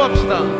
기도합시다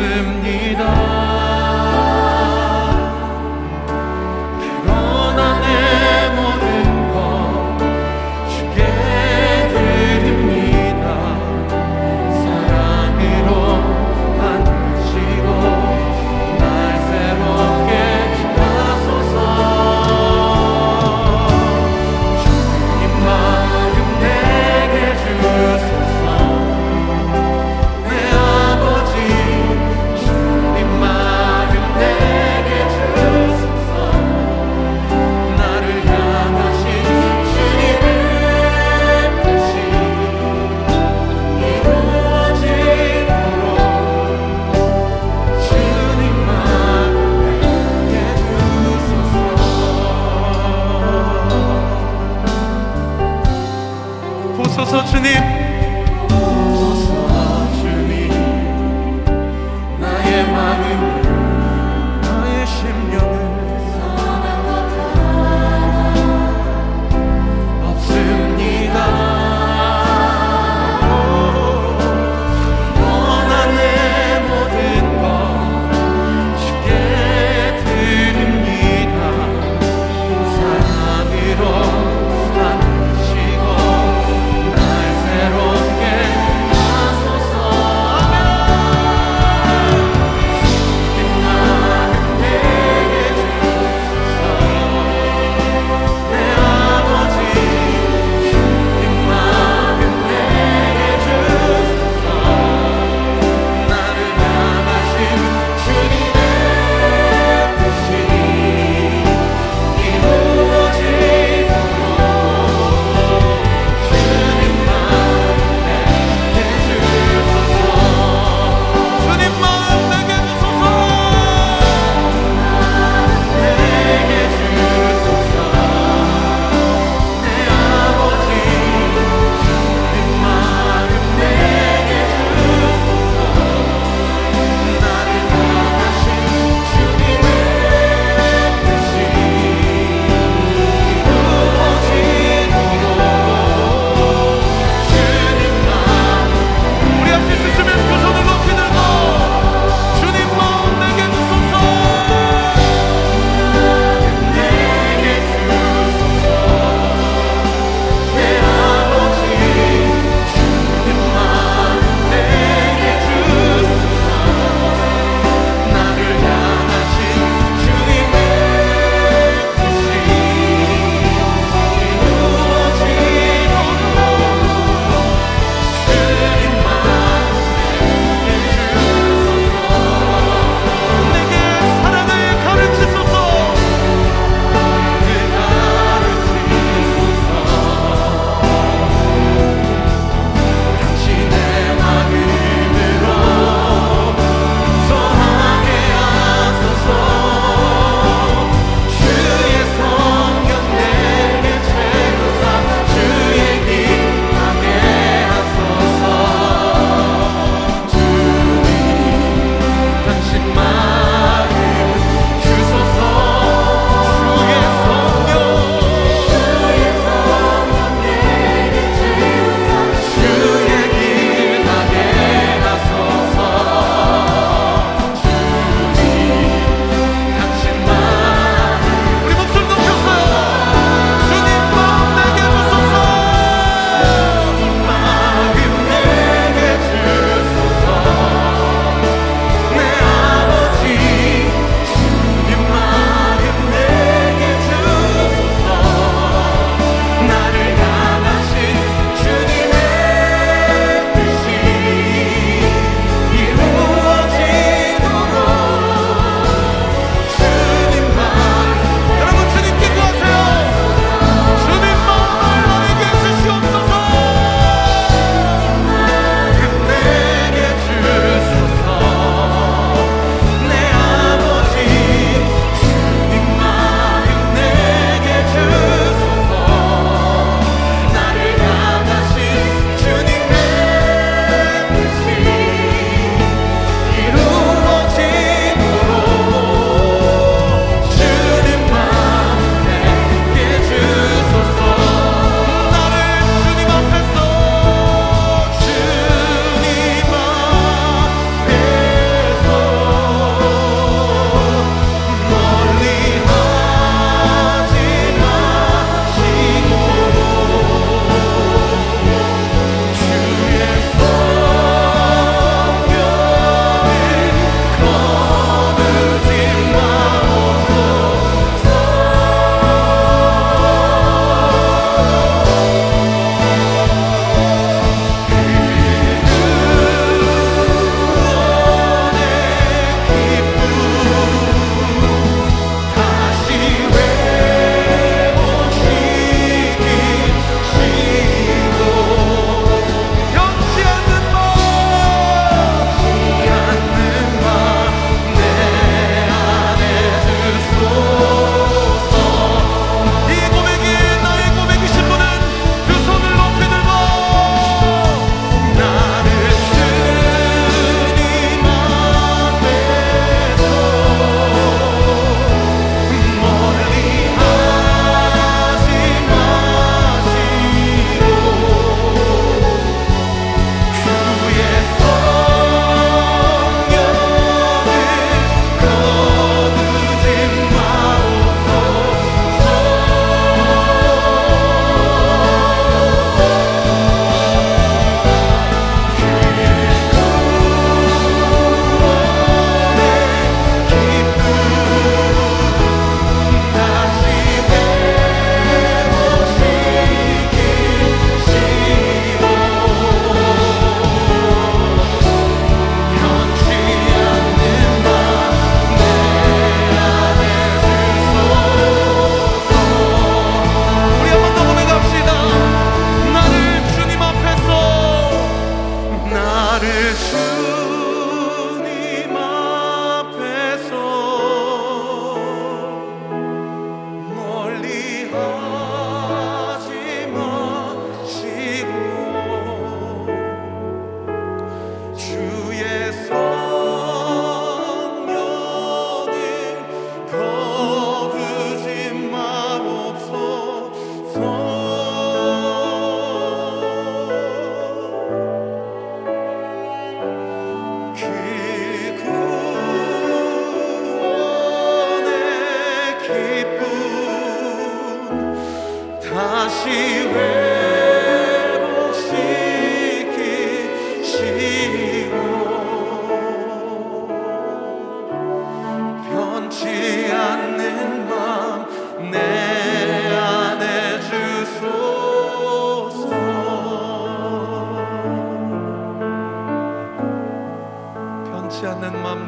없습니다. 주옵소서 주님.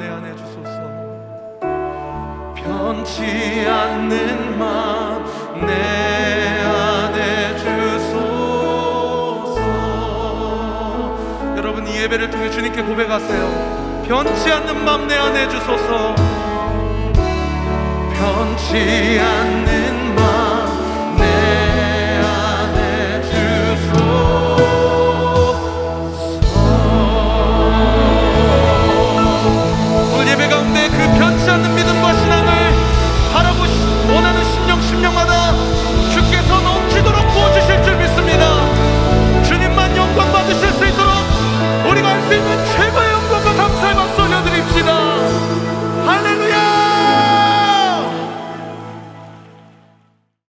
내 안에 주소서. 변치 않는 마음 내 안에 주소서. 여러분 이 예배를 통해 주님께 고백하세요. 변치 않는 마음 내 안에 주소서. 변치 않는